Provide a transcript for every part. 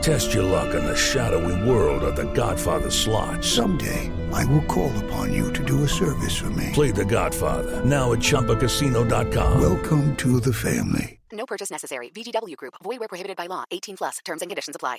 Test your luck in the shadowy world of The Godfather slot. Someday, I will call upon you to do a service for me. Play The Godfather now at ChumbaCasino.com. Welcome to the family. No purchase necessary. VGW Group. Void where prohibited by law. 18 plus. Terms and conditions apply.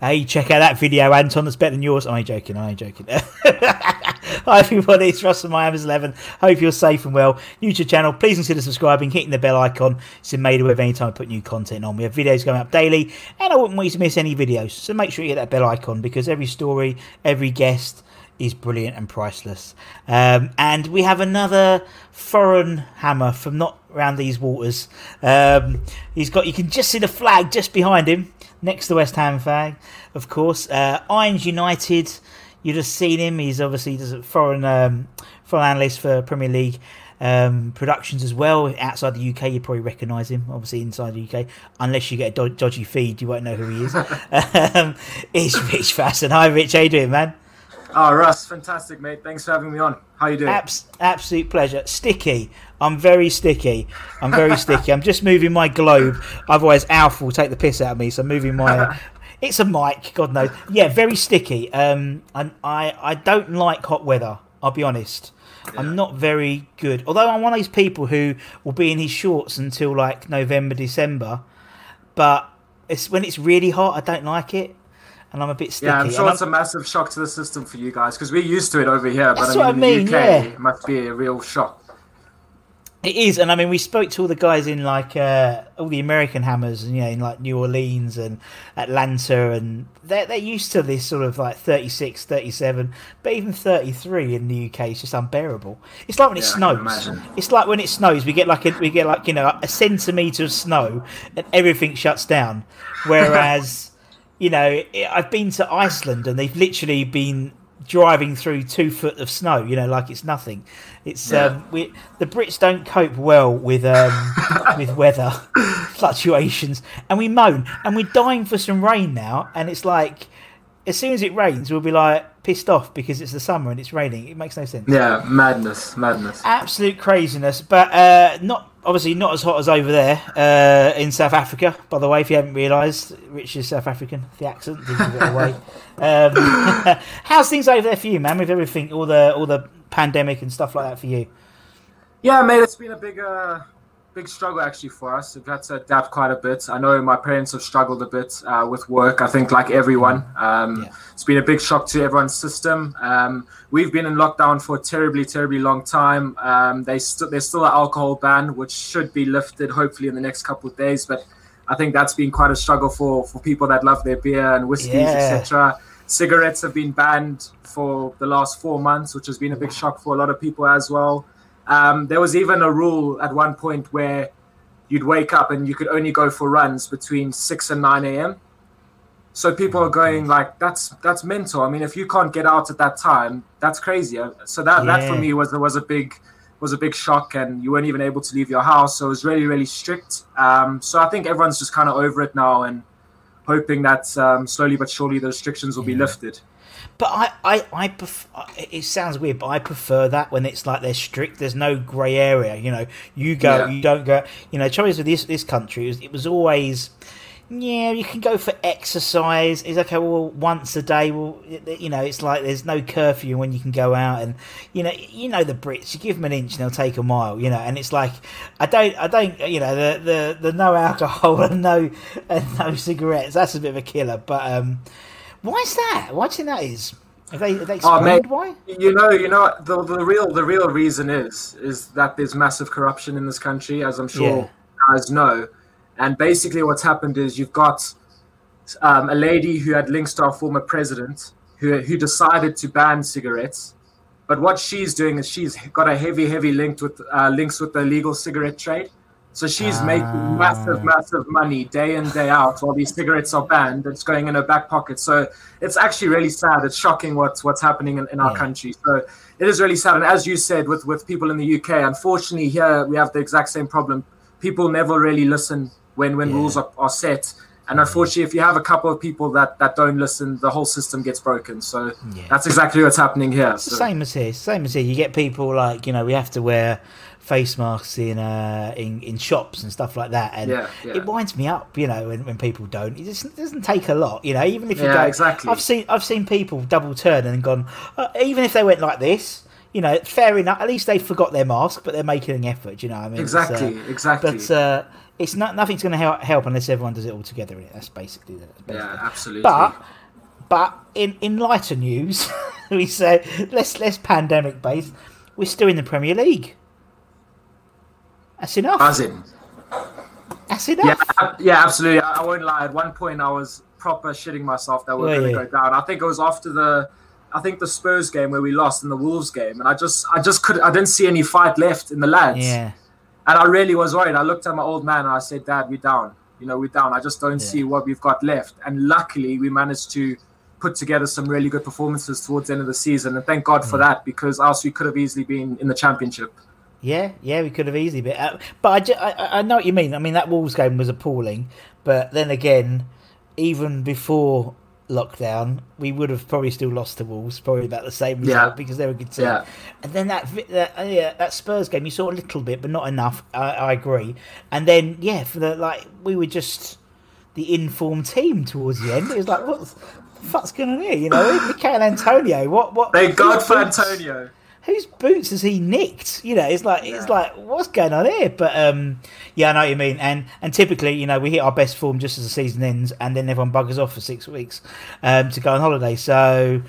Hey, check out that video, Anton. That's better than yours. I ain't joking. I ain't joking. Hi, everybody. It's Russ from My Hammers 11. Hope you're safe and well. New to the channel, please consider subscribing, hitting the bell icon. It's made aware anytime I put new content on. We have videos going up daily, and I wouldn't want you to miss any videos. So make sure you hit that bell icon because every story, every guest is brilliant and priceless. Um, and we have another foreign hammer from not around these waters. Um, he's got, you can just see the flag just behind him next to West Ham flag, of course. Uh, Irons United, you'd have seen him. He's obviously a foreign um, foreign analyst for Premier League um, productions as well. Outside the UK, you probably recognise him. Obviously, inside the UK, unless you get a dodgy feed, you won't know who he is. um, it's Rich Faasen. Hi, Rich. How you doing, man? Oh, Russ, fantastic, mate. Thanks for having me on. How you doing? Abs- absolute pleasure. Sticky. I'm very sticky. I'm very sticky. I'm just moving my globe. Otherwise, Alf will take the piss out of me. So I'm moving my. it's a mic. God knows. Yeah, very sticky. Um, I I I don't like hot weather. I'll be honest. Yeah. I'm not very good. Although I'm one of those people who will be in his shorts until like November, December. But it's when it's really hot, I don't like it and I'm a bit sticky. Yeah, I'm sure it's a massive shock to the system for you guys because we're used to it over here. That's but I mean, I mean, in the UK, yeah. it must be a real shock. It is, and I mean, we spoke to all the guys in like uh, all the American hammers, and you know, in like New Orleans and Atlanta, and they're they're used to this sort of like 36, 37, but even thirty three in the UK is just unbearable. It's like when it yeah, snows. It's like when it snows, we get like a, we get like you know a centimeter of snow, and everything shuts down. Whereas, you know, I've been to Iceland, and they've literally been driving through two foot of snow, you know, like it's nothing. It's yeah. um, we the Brits don't cope well with um, with weather fluctuations, and we moan, and we're dying for some rain now, and it's like as soon as it rains, we'll be like pissed off because it's the summer and it's raining. It makes no sense. Yeah, madness, madness, absolute craziness. But uh, not obviously not as hot as over there uh, in South Africa. By the way, if you haven't realised, Rich is South African. The accent gives it away. Um, how's things over there for you, man? With everything, all the all the pandemic and stuff like that for you. Yeah, mate, it's been a big, uh, big struggle actually for us. We've had to adapt quite a bit. I know my parents have struggled a bit uh, with work. I think like everyone, um, yeah. it's been a big shock to everyone's system. Um, we've been in lockdown for a terribly, terribly long time. Um, they st- there's still an alcohol ban, which should be lifted hopefully in the next couple of days, but I think that's been quite a struggle for for people that love their beer and whiskeys, yeah. etc. Cigarettes have been banned for the last four months, which has been a big shock for a lot of people as well. Um, there was even a rule at one point where you'd wake up and you could only go for runs between six and nine a.m. So people are going like, "That's that's mental." I mean, if you can't get out at that time, that's crazy. So that yeah. that for me was was a big was a big shock, and you weren't even able to leave your house. So it was really really strict. Um, so I think everyone's just kind of over it now and hoping that um, slowly but surely the restrictions will yeah. be lifted. But I, I, I pref- it sounds weird, but I prefer that when it's like they're strict. There's no grey area. You know, you go, Yeah. you don't go. You know, trouble is with this this country, it was, it was always. Yeah, you can go for exercise. It's okay. Well, once a day. Well, you know, it's like there's no curfew when you can go out, and you know, you know the Brits. You give them an inch, and they'll take a mile. You know, and it's like I don't, I don't. You know, the the, the no alcohol and no and no cigarettes. That's a bit of a killer. But um, why is that? Why do you think that is? Have they, have they Oh, explained mate, why? You know, you know the, the real the real reason is is that there's massive corruption in this country, as I'm sure Yeah. guys know. And basically, what's happened is you've got um, a lady who had links to our former president, who who decided to ban cigarettes. But what she's doing is she's got a heavy, heavy link with uh, links with the illegal cigarette trade. So she's making ah. massive, massive money day in, day out while these cigarettes are banned. It's going in her back pocket. So it's actually really sad. It's shocking what's what's happening in, in our Yeah. country. So it is really sad. And as you said, with, with people in the UK, unfortunately here we have the exact same problem. People never really listen when, when Yeah. rules are, are set. And unfortunately, if you have a couple of people that, that don't listen, the whole system gets broken. So Yeah. that's exactly what's happening here. So, same as here. Same as here. You get people like you know we have to wear face masks in uh in, in shops and stuff like that, and Yeah, yeah. it winds me up. You know when, when people don't. It, just, it doesn't take a lot. You know even if you Yeah, go. exactly. I've seen I've seen people double turn and gone. Uh, even if they went like this. You know, fair enough. At least they forgot their mask, but they're making an effort. You know, what I mean, uh, Exactly, exactly. But uh, it's not nothing's going to help, help unless everyone does it all together. That's basically that's basically yeah, absolutely. but but in in lighter news, we say less less pandemic based. We're still in the Premier League. That's enough. Buzzing. That's Yeah, enough. ab- yeah, absolutely. I, I won't lie. At one point, I was proper shitting myself that we Were going to go down. I think it was after the, I think the Spurs game where we lost in the Wolves game, and I just, I just could, I didn't see any fight left in the lads, Yeah. and I really was worried. I looked at my old man and I said, "Dad, we're down. You know, we're down. I just don't see what we've got left." And luckily, we managed to put together some really good performances towards the end of the season, and thank God for that because else we could have easily been in the championship. Yeah, yeah, we could have easily been. Uh, but I, I, I know what you mean. I mean, that Wolves game was appalling. But then again, even before lockdown, we would have probably still lost to Wolves, probably about the same result Yeah. because they were a good team. Yeah. And then that that, uh, yeah, that Spurs game, you saw a little bit, but not enough. I, I agree. And then yeah, for the like, we were just the informed team towards the end. It was like, what the fuck's going on here? You know, Michael Antonio. What? What? Thank God for Antonio. Whose boots has he nicked? You know, it's like it's like what's going on here? But um, yeah, I know what you mean. And and typically, you know, we hit our best form just as the season ends, and then everyone buggers off for six weeks um, to go on holiday. So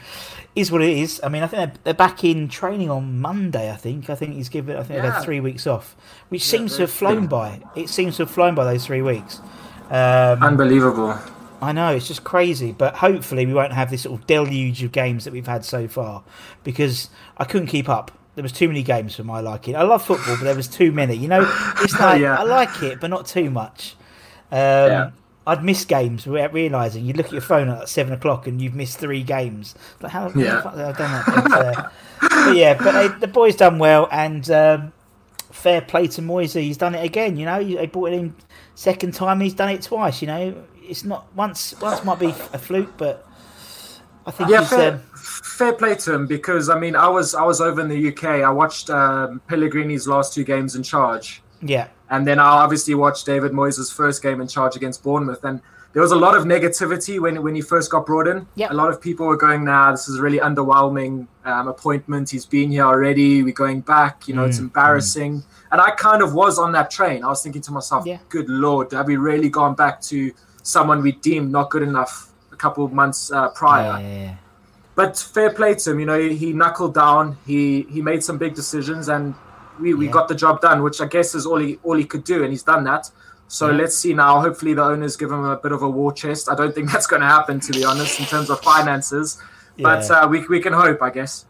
is what it is. I mean, I think they're, they're back in training on Monday. I think. I think he's given. I think they've had three weeks off, which seems to have flown by. It seems to have flown by those three weeks. Um, Unbelievable. I know it's just crazy, but hopefully we won't have this sort of deluge of games that we've had so far because I couldn't keep up. There was too many games for my liking. I love football, but there was too many. You know, it's like Yeah. I like it, but not too much. Um, Yeah. I'd miss games without realizing. You look at your phone at seven o'clock and you've missed three games. Like how? Yeah. the fuck have I done that? But, uh, but yeah, but they, the boys done well, and um, fair play to Moyes. He's done it again. You know, they brought it in second time. He's done it twice. You know, it's not once. Once might be a fluke, but I think Yeah, he's. fair, Um, fair play to him because I mean I was I was over in the UK. I watched um, Pellegrini's last two games in charge, yeah, and then I obviously watched David Moyes' first game in charge against Bournemouth. And there was a lot of negativity when when he first got brought in. Yeah. A lot of people were going, "Nah, this is a really underwhelming um, appointment. He's been here already. We're going back. You know, Mm, it's embarrassing." And I kind of was on that train. I was thinking to myself, Yeah. "Good lord, have we really gone back to someone we deemed not good enough a couple of months uh, prior?" yeah, yeah. but fair play to him. You know, he, he knuckled down. He he made some big decisions, and we, we Yeah. got the job done, which I guess is all he all he could do, and he's done that. So Yeah. let's see now. Hopefully, the owners give him a bit of a war chest. I don't think that's going to happen, to be honest, in terms of finances. But Yeah. uh, we we can hope, I guess.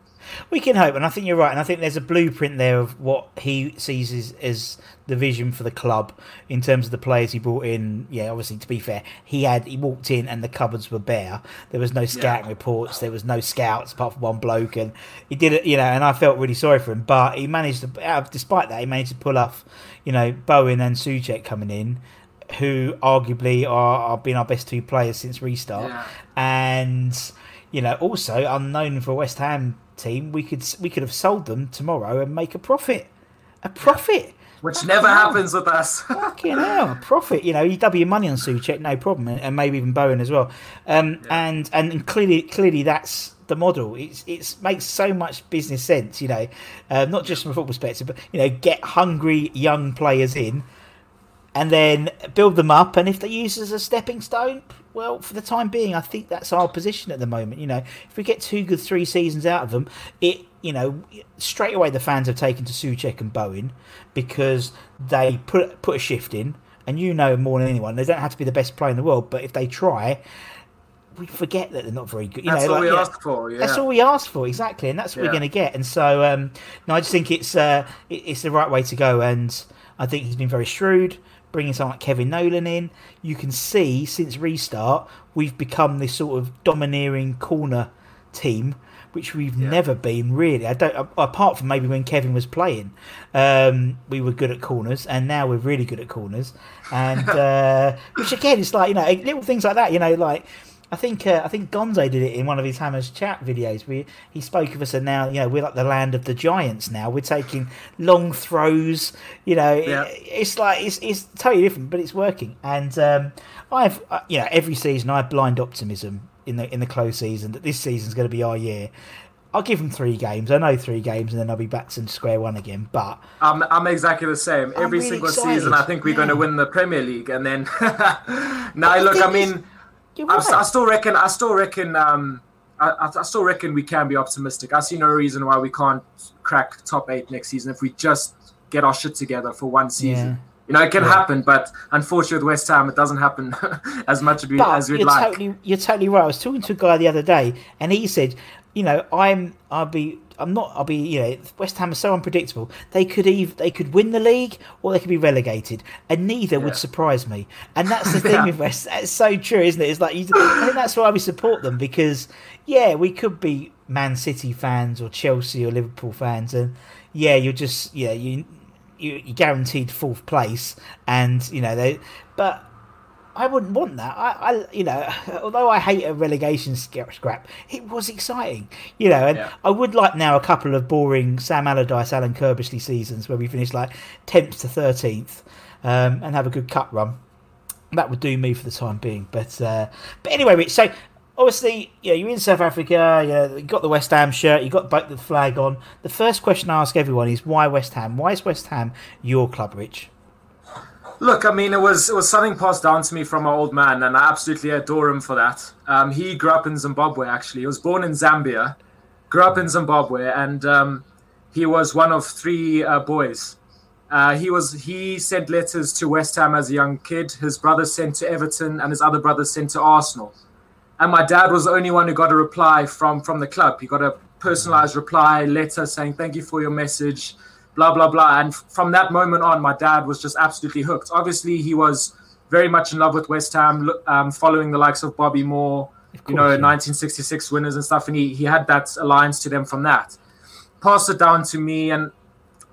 We can hope, and I think you're right. And I think there's a blueprint there of what he sees as, as the vision for the club in terms of the players he brought in. Yeah, obviously, to be fair, he had he walked in and the cupboards were bare. There was no scouting reports. There was no scouts apart from one bloke, and he did it. You know, and I felt really sorry for him. But he managed to, uh, despite that, he managed to pull off. You know, Bowen and Soucek coming in. Who arguably are, are been our best two players since restart, Yeah. and you know, also unknown for West Ham team, we could we could have sold them tomorrow and make a profit, a profit. Which Fucking never hell. happens with us. Fucking hell, a profit. You know, you double your money on Soucek, no problem, and, and maybe even Bowen as well. Um, yeah. and and clearly, clearly that's the model. It's it's makes so much business sense. You know, uh, not just from a football perspective, but you know, get hungry young players in and then build them up. And if they use as a stepping stone, well, for the time being, I think that's our position at the moment. You know, if we get two good three seasons out of them, it you know straight away the fans have taken to Soucek and Bowen because they put put a shift in. And you know more than anyone, they don't have to be the best player in the world, but if they try, we forget that they're not very good. You that's know, all like, we yeah, ask for. Yeah. That's all we ask for, exactly, and that's what yeah. we're going to get. And so, um, no, I just think it's uh, it's the right way to go, and I think he's been very shrewd bringing someone like Kevin Nolan in, you can see since restart we've become this sort of domineering corner team, which we've yeah. never been really. I don't apart from maybe when Kevin was playing, um, we were good at corners, and now we're really good at corners. And uh, which again, it's like you know little things like that. You know, like I think uh, I think Gonzo did it in one of his Hammers chat videos. We he spoke of us, and now you know we're like the land of the giants. Now we're taking long throws. You know, yeah. it, it's like it's it's totally different, but it's working. And um, I've uh, you know every season I have blind optimism in the in the close season that this season's going to be our year. I'll give them three games. I know three games, and then I'll be back to square one again. But I'm I'm exactly the same. Every really single excited. season, I think we're yeah. going to win the Premier League, and then now look, I mean. Right. I, still reckon. I still reckon. Um, I, I, still reckon we can be optimistic. I see no reason why we can't crack top eight next season if we just get our shit together for one season. Yeah. You know, it can yeah. happen, but unfortunately, with West Ham, it doesn't happen as much as, we, as we'd you're like. Totally, you're totally right. I was talking to a guy the other day, and he said, "You know, I'm, I'll be I'm not. I'll be. You know, West Ham is so unpredictable. They could even they could win the league or they could be relegated, and neither yeah. would surprise me. And that's the thing with West. It's so true, isn't it? It's like you, I think that's why we support them because yeah, we could be Man City fans or Chelsea or Liverpool fans, and yeah, you're just yeah you you are guaranteed fourth place, and you know they but I wouldn't want that. I, I, you know, although I hate a relegation scrap, it was exciting, you know. And yeah. I would like now a couple of boring Sam Allardyce, Alan Curbishley seasons where we finish like tenth to thirteenth, um, and have a good cut run. That would do me for the time being. But uh, but anyway, Rich. So obviously, yeah, you're in South Africa. Yeah, you got the West Ham shirt. You got the flag on. The first question I ask everyone is why West Ham? Why is West Ham your club, Rich? Look, I mean, it was it was something passed down to me from my old man, and I absolutely adore him for that. Um, he grew up in Zimbabwe. Actually, he was born in Zambia, grew up in Zimbabwe, and um, he was one of three uh, boys. Uh, he was he sent letters to West Ham as a young kid. His brother sent to Everton, and his other brother sent to Arsenal. And my dad was the only one who got a reply from from the club. He got a personalized reply letter saying, "Thank you for your message." Blah blah blah. And from that moment on, my dad was just absolutely hooked. Obviously, he was very much in love with West Ham, um, following the likes of Bobby Moore, course, you know, yeah. 1966 winners and stuff, and he he had that alliance to them from that. Passed it down to me, and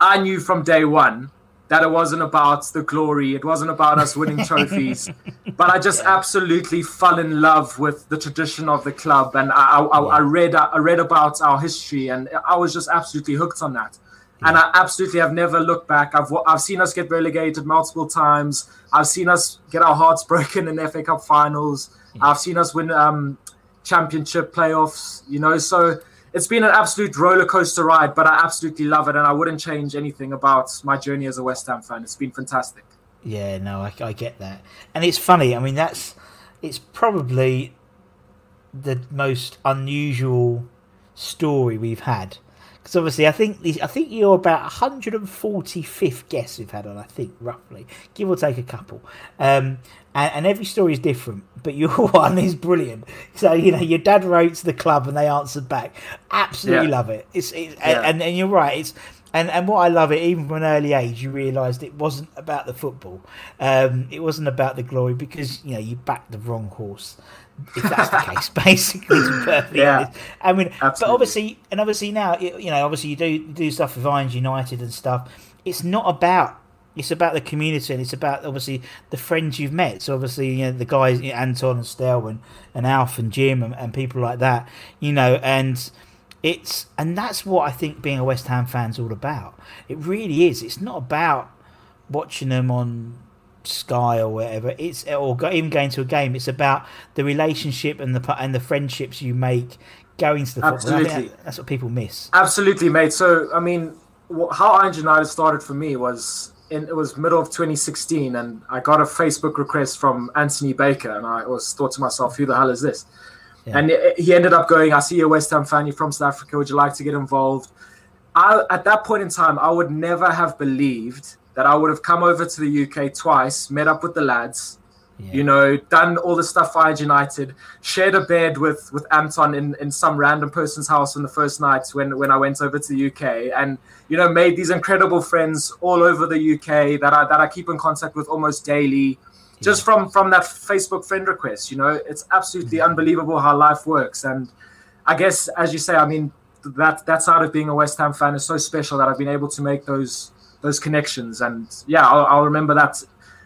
I knew from day one that it wasn't about the glory, it wasn't about us winning trophies, but I just absolutely fell in love with the tradition of the club, and I, I, I read I read about our history, and I was just absolutely hooked on that. And I absolutely have never looked back. I've I've seen us get relegated multiple times. I've seen us get our hearts broken in FA Cup finals. Yeah. I've seen us win um, championship playoffs. You know, so it's been an absolute roller coaster ride, but I absolutely love it, and I wouldn't change anything about my journey as a West Ham fan. It's been fantastic. Yeah, no, I, I get that, and it's funny. I mean, that's it's probably the most unusual story we've had because obviously I think I think you're about 145th guest we've had on. I think roughly, give or take a couple. Um, and, and, every story is different, but your one is brilliant. So you know your dad wrote to the club and they answered back. Absolutely yeah. love it. It's, it's yeah. and, and you're right. It's and and what I love it, even from an early age, you realised it wasn't about the football. Um, it wasn't about the glory because you know you backed the wrong horse if that's the case, basically. Yeah, honest. I mean, absolutely. but obviously, and obviously now, you know, obviously you do you do stuff with Irons United and stuff. It's not about it's about the community and it's about obviously the friends you've met. So obviously, you know, the guys you know, Anton and Stel and, and Alf and Jim and, and people like that, you know, and it's and that's what I think being a West Ham fan's all about. It really is. It's not about watching them on Sky or whatever. It's or even going to a game. It's about the relationship and the and the friendships you make going to the Absolutely. football. That, that's what people miss. Absolutely, mate. So I mean, how Iron United started for me was in it was middle of 2016, and I got a Facebook request from Anthony Baker, and I was thought to myself, who the hell is this? Yeah. And he ended up going, I see you're a West Ham fan, you're from South Africa, would you like to get involved? I, at that point in time, I would never have believed that I would have come over to the UK twice, met up with the lads, yeah. you know, done all the stuff for United, shared a bed with with Anton in, in some random person's house on the first night when, when I went over to the UK and, you know, made these incredible friends all over the UK that I that I keep in contact with almost daily. Just from from that Facebook friend request, you know, it's absolutely mm-hmm. unbelievable how life works. And I guess as you say, I mean that that side of being a West Ham fan is so special that I've been able to make those those connections. And yeah, I'll, I'll remember that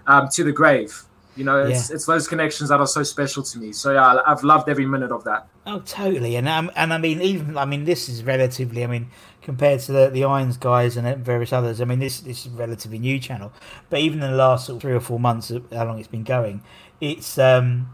um, to the grave. You know, it's, yeah. it's those connections that are so special to me. So yeah, I've loved every minute of that. Oh, totally. And um, and I mean, even I mean, this is relatively. I mean, compared to the, the Irons guys and various others, I mean, this this is relatively new channel. But even in the last sort of three or four months, of how long it's been going, it's um,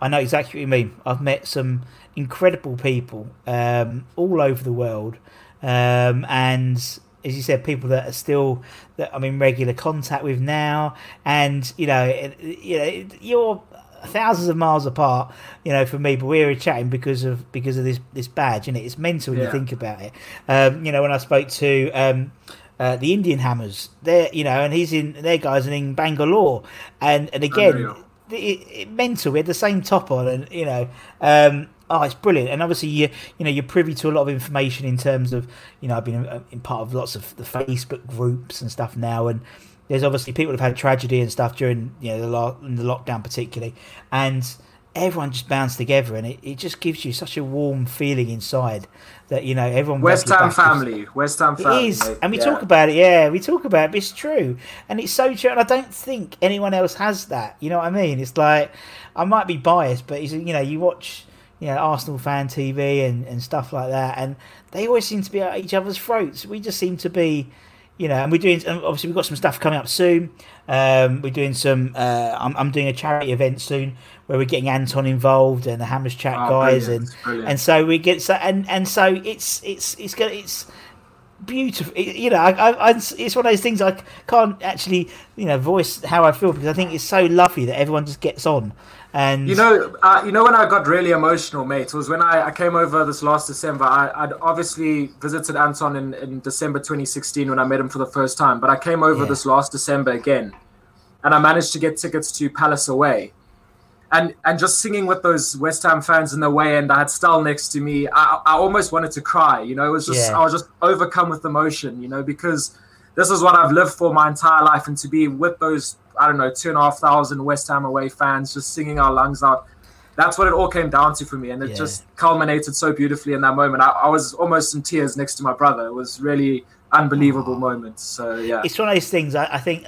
I know exactly what you mean. I've met some incredible people um, all over the world, um, and as you said, people that are still that I'm in regular contact with now, and you know, you know, you're thousands of miles apart, you know, for me, but we were chatting because of because of this this badge, and it's mental when yeah. you think about it. Um, you know, when I spoke to um, uh, the Indian Hammers, there, you know, and he's in their guys in Bangalore, and and again, it, it, mental. We had the same top on, and you know, um, Oh, it's brilliant, and obviously you you know you're privy to a lot of information in terms of you know I've been uh, in part of lots of the Facebook groups and stuff now, and there's obviously people have had tragedy and stuff during you know the, lo- the lockdown particularly, and everyone just bounds together, and it, it just gives you such a warm feeling inside that you know everyone. West Ham family, West Ham family. It is, and we yeah. talk about it. Yeah, we talk about it. But it's true, and it's so true. And I don't think anyone else has that. You know what I mean? It's like I might be biased, but you know, you watch you know, Arsenal fan TV and, and stuff like that. And they always seem to be at each other's throats. We just seem to be, you know, and we're doing, obviously, we've got some stuff coming up soon. Um, we're doing some, uh, I'm, I'm doing a charity event soon where we're getting Anton involved and the Hammers Chat oh, guys. Brilliant, and, brilliant. and so we get, so, and, and so it's, it's, it's it's, beautiful. You know, I, I, it's one of those things I can't actually, you know, voice how I feel because I think it's so lovely that everyone just gets on and you know, uh, you know when I got really emotional, mate, was when I, I came over this last December. I, would obviously visited Anton in, in December 2016 when I met him for the first time, but I came over yeah. this last December again, and I managed to get tickets to Palace away. And, and just singing with those West Ham fans in the way, and I had Stal next to me. I, I almost wanted to cry. You know, it was just yeah. I was just overcome with emotion. You know, because this is what I've lived for my entire life, and to be with those I don't know, two and a half thousand West Ham away fans just singing our lungs out. That's what it all came down to for me. And it yeah. just culminated so beautifully in that moment. I, I, was almost in tears next to my brother. It was really unbelievable oh. moment. So, yeah. It's one of those things I, I think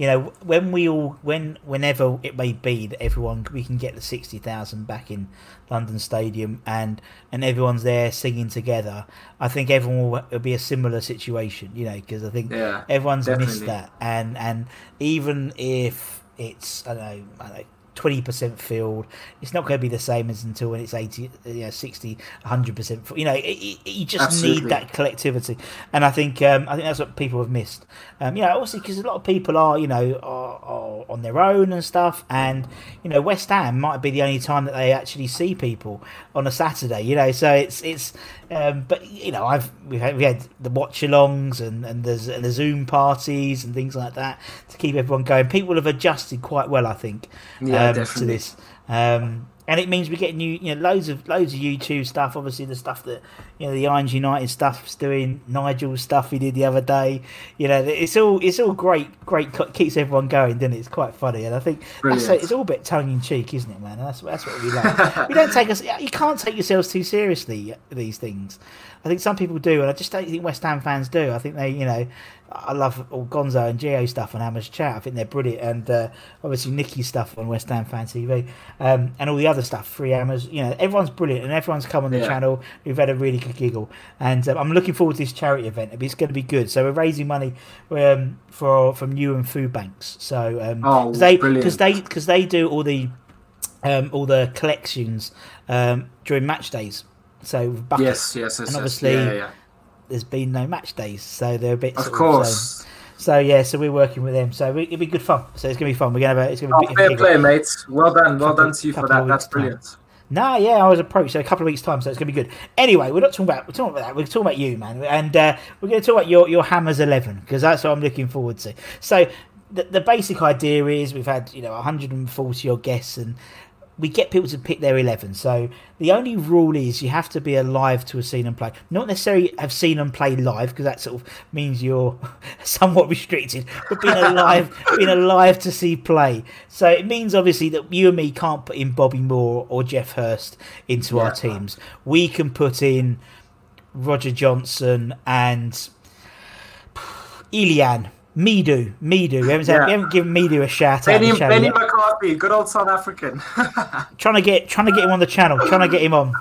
you know, when we all, when, whenever it may be that everyone, we can get the sixty thousand back in London Stadium, and and everyone's there singing together. I think everyone will, will be a similar situation, you know, because I think yeah, everyone's definitely. missed that, and and even if it's I don't know, I don't know twenty percent filled. It's not going to be the same as until when it's 80, you know, 60, 100 percent. You know, it, it, you just Absolutely. need that collectivity, and I think um, I think that's what people have missed. Um, you know, also because a lot of people are you know are, are, on their own and stuff, and you know West Ham might be the only time that they actually see people on a Saturday. You know, so it's it's. Um, but you know, I've we've had, we had the watch-alongs and and there's the Zoom parties and things like that to keep everyone going. People have adjusted quite well, I think. Yeah um, to this. Um, and it means we get new, you know, loads of loads of YouTube stuff. Obviously, the stuff that you know, the Irons United stuff's doing, Nigel's stuff he did the other day. You know, it's all it's all great, great keeps everyone going. Then it? it's quite funny, and I think that's, it's all a bit tongue in cheek, isn't it, man? That's that's what we like. we don't take us. You can't take yourselves too seriously these things. I think some people do, and I just don't think West Ham fans do. I think they, you know, I love all Gonzo and Geo stuff on Hammers Chat. I think they're brilliant, and uh, obviously Nicky's stuff on West Ham Fan TV, um, and all the other stuff. Free Hammers, you know, everyone's brilliant, and everyone's come on the Yeah. channel. We've had a really good giggle, and um, I'm looking forward to this charity event. It's going to be good. So we're raising money um, for from Newham Food Banks. So um, Oh, 'cause they brilliant. because they because they do all the um, all the collections um, during match days. So buckets. Yes, yes, yes. and yes. obviously yeah, yeah. There's been no match days, so they're a bit. Of course. um, so yeah, so we're working with them. So we- it'll be good fun. So it's gonna be fun. We're gonna have a. It's gonna be. Oh, fair play, mate. Well done. Well Couple- done to you for that. That's time. brilliant. No, yeah, I was approached so a couple of weeks' time, so it's gonna be good. Anyway, we're not talking about we're talking about that. We're talking about you, man, and uh, we're going to talk about your your Hammers Eleven because that's what I'm looking forward to. So the, the basic idea is we've had you know 140 odd guests and we get people to pick their 11 so the only rule is you have to be alive to have seen them play not necessarily have seen them play live because that sort of means you're somewhat restricted but being alive being alive to see play so it means obviously that you and me can't put in bobby moore or geoff hurst into our teams we can put in roger johnson and Ilan, Mido, Mido. We haven't, Yeah. we haven't given Mido a shout out. Benny, Benny McCarthy, good old South African. trying to get trying to get him on the channel, trying to get him on,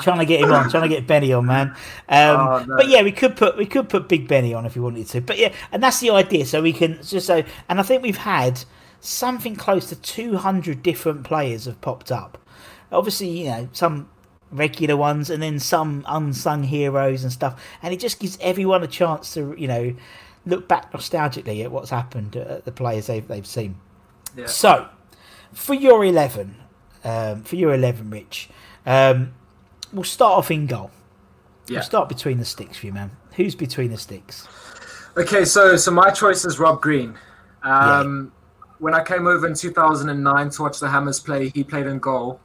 trying to get him on, trying to get Benny on, man. Um, Oh, no. But yeah, we could put we could put Big Benny on if we wanted to. But yeah, and that's the idea. So we can just so, and I think we've had something close to two hundred different players have popped up. Obviously, you know some regular ones and then some unsung heroes and stuff and it just gives everyone a chance to you know look back nostalgically at what's happened at the players they've, they've seen Yeah. so for your 11 um, for your 11 rich um, we'll start off in goal Yeah. we'll start between the sticks for you man who's between the sticks Okay, so so my choice is Rob Green. Um, When I came over in 2009 to watch the Hammers play, he played in goal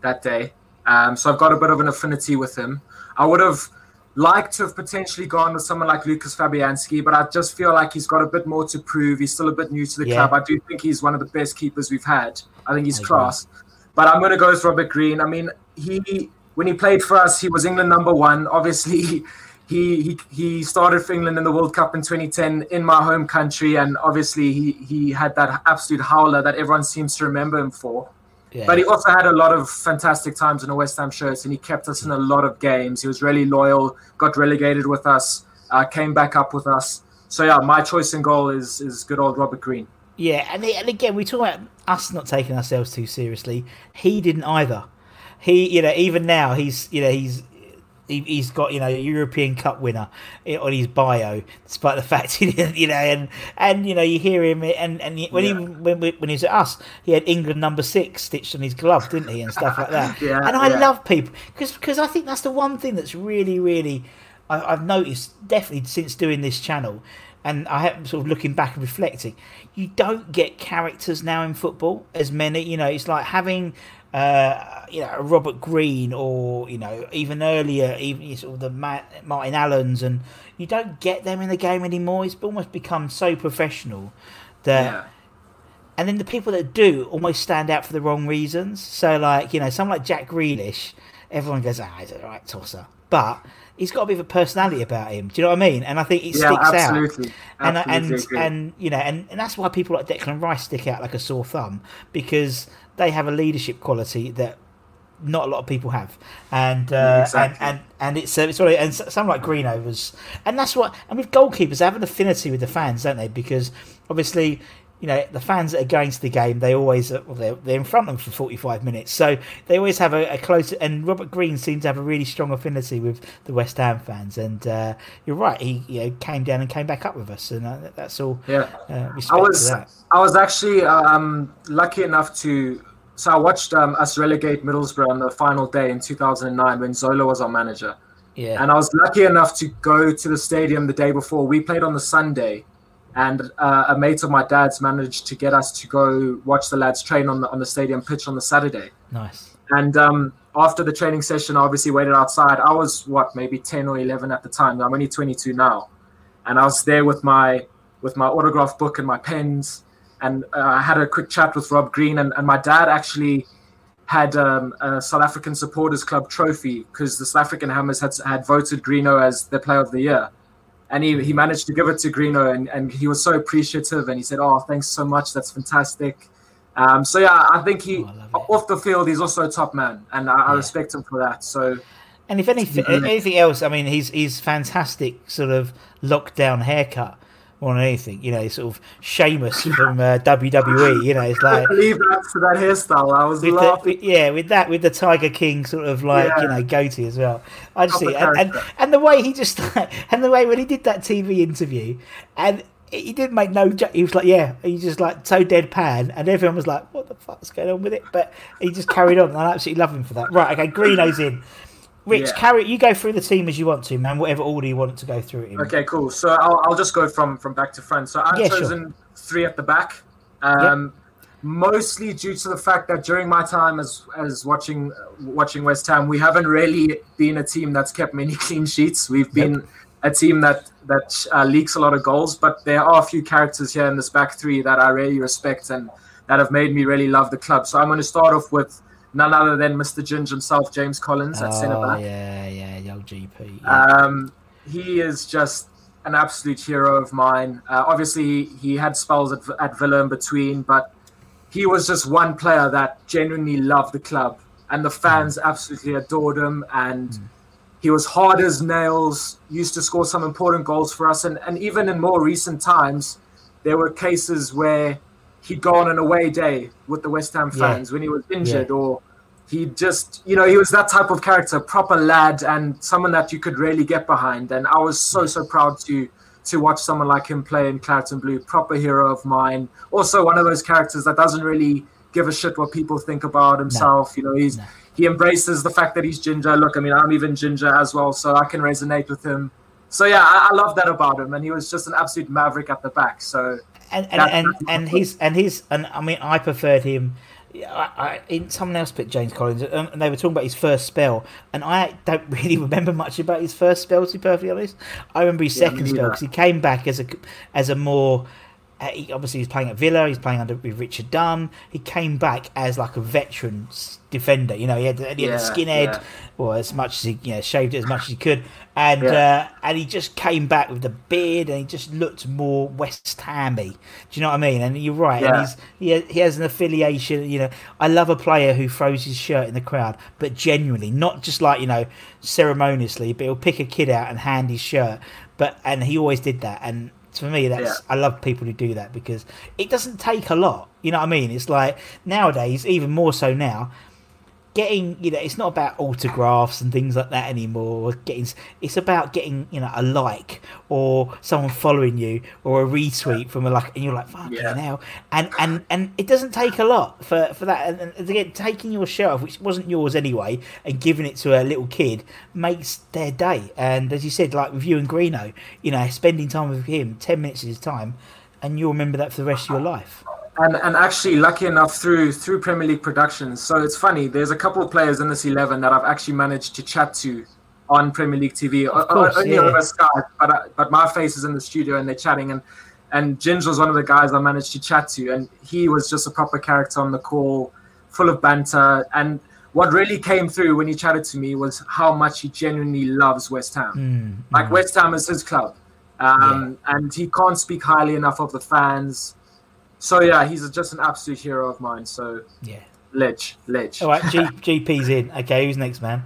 that day. Um, so I've got a bit of an affinity with him. I would have liked to have potentially gone with someone like Lucas Fabianski, but I just feel like he's got a bit more to prove. He's still a bit new to the Yeah. club. I do think he's one of the best keepers we've had. I think he's I agree. class. But I'm going to go with Robert Green. I mean, he when he played for us, he was England number one. Obviously, he he he started for England in the World Cup in 2010 in my home country, and obviously he he had that absolute howler that everyone seems to remember him for. Yeah. But he also had a lot of fantastic times in the West Ham shirts, and he kept us in a lot of games. He was really loyal. Got relegated with us, uh, came back up with us. So yeah, my choice in goal is is good old Robert Green. Yeah, and, and again, we talk about us not taking ourselves too seriously. He didn't either. He, you know, even now he's, you know, he's he, he's got you know a European Cup winner eh, on his bio, despite the fact he didn't, you know, and and you know you hear him eh, and and he- when he when, when he was at us, he had England number six stitched on his glove, didn't he, and stuff like that. Yeah, and I yeah. love people because because I think that's the one thing that's really really I, I've noticed definitely since doing this channel, and I have sort of looking back and reflecting. You don't get characters now in football as many. You know, it's like having. Uh, you know, Robert Green, or you know, even earlier, even sort of the Ma- Martin Allens, and you don't get them in the game anymore. It's almost become so professional that Yeah. and then the people that do almost stand out for the wrong reasons. So, like, you know, someone like Jack Grealish, everyone goes, ah, he's a right tosser. But he's got a bit of a personality about him. Do you know what I mean? And I think it Yeah, sticks absolutely. out. And, Absolutely and, agree. and, you know, and, and that's why people like Declan Rice stick out like a sore thumb because they have a leadership quality that not a lot of people have, and uh, Exactly. and, and and it's uh, it's really, and some like Greenovers, and that's what and with goalkeepers they have an affinity with the fans, don't they? Because obviously, you know, the fans that are going to the game, they always uh, well, they're, they're in front of them for forty five minutes, so they always have a, a close. And Robert Green seems to have a really strong affinity with the West Ham fans, and uh, you're right, he you know came down and came back up with us, and uh, that's all. Yeah. uh, I was. I was actually um, lucky enough to so I watched um, us relegate Middlesbrough on the final day in 2009 when Zola was our manager, Yeah, and I was lucky enough to go to the stadium the day before. We played on the Sunday, and uh, a mate of my dad's managed to get us to go watch the lads train on the on the stadium pitch on the Saturday. nice. And um, after the training session, I obviously waited outside. I was what maybe 10 or 11 at the time. I'm only 22 now, and I was there with my with my autograph book and my pens, and uh, I had a quick chat with Rob Green. And, and my dad actually had um, a South African Supporters Club trophy because the South African Hammers had had voted Greeno as the Player of the Year, and he, he managed to give it to Greeno, and, and he was so appreciative, and he said, "Oh, thanks so much, that's fantastic." Um, so yeah, I think he Oh, off the field he's also a top man, and I, I respect him for that. So And if anything, anything else, I mean, he's he's fantastic sort of lockdown haircut more than anything. You know, sort of Sheamus from uh, WWE. You know, it's I like believe that to that hairstyle. I was the, laughing. with- yeah, with that, with the Tiger King sort of like you know goatee as well. I just see, and, and and the way he just and the way when he did that TV interview, and he didn't make no. jo- He was like, yeah, he just like so deadpan, and everyone was like, what the fuck's going on with it? But he just carried on, and I absolutely love him for that. Right, okay, Greeno's in. Rich, Yeah. carry you go through the team as you want to, man. Whatever order you want to go through it in. Okay, cool. So I'll, I'll just go from from back to front. So I've Yeah, sure. chosen three at the back, um, mostly due to the fact that during my time as as watching watching West Ham, we haven't really been a team that's kept many clean sheets. We've been a team that that uh, leaks a lot of goals, but there are a few characters here in this back three that I really respect and that have made me really love the club. So I'm going to start off with none other than Mr. Ginge himself, James Collins at centre Oh back. yeah, yeah, the old GP. yeah. Um, he is just an absolute hero of mine. Uh, obviously, he had spells at, at Villa in between, but he was just one player that genuinely loved the club, and the fans absolutely adored him. And he was hard as nails. Used to score some important goals for us, and, and even in more recent times, there were cases where he'd go on an away day with the West Ham Yeah. fans when he was injured or he just you know he was that type of character proper lad and someone that you could really get behind and i was so so proud to to watch someone like him play in Claret and Blue, proper hero of mine. Also, one of those characters that doesn't really give a shit what people think about himself. You know, he's he embraces the fact that he's ginger. Look, I mean, I'm even ginger as well, so I can resonate with him. So yeah, I, I love that about him, and he was just an absolute maverick at the back. So and and, and, and he's and he's and I mean I preferred him. I, I, in someone else picked James Collins, um, and they were talking about his first spell, and I don't really remember much about his first spell. To be perfectly honest, I remember his Yeah, second spell because he came back as a as a more. Uh, he, obviously, he's playing at Villa. He's playing under with Richard Dunne. He came back as like a veteran defender. You know, he had, the- he had Yeah, the skinhead, yeah. or as much as he you know shaved it as much as he could, and Yeah. uh, and he just came back with the beard, and he just looked more West Hammy. Do you know what I mean? And you're right. And he's he has, he has an affiliation. You know, I love a player who throws his shirt in the crowd, but genuinely, not just like you know ceremoniously, but he'll pick a kid out and hand his shirt. But and he always did that, and. For me, that's Yeah. I love people who do that because it doesn't take a lot. You know what I mean? It's like nowadays, even more so now, getting you know it's not about autographs and things like that anymore. Getting it's about getting you know a like or someone following you or a retweet from a like and you're like fuck Yeah. now and and and it doesn't take a lot for for that. And, and again taking your shirt off which wasn't yours anyway and giving it to a little kid makes their day. And as you said like with you and Greeno you know spending time with him 10 minutes of his time and you'll remember that for the rest of your life and and actually lucky enough through through Premier League productions. So it's funny. There's a couple of players in this eleven that I've actually managed to chat to on Premier League TV. O- course, only yeah. over Skype, but I, but my face is in the studio and they're chatting. And and Ginge was one of the guys I managed to chat to, and he was just a proper character on the call, full of banter. And what really came through when he chatted to me was how much he genuinely loves West Ham. Mm, mm. Like West Ham is his club, um, and he can't speak highly enough of the fans. So yeah, he's just an absolute hero of mine. So yeah ledge, ledge. all right G, GP's in okay who's next man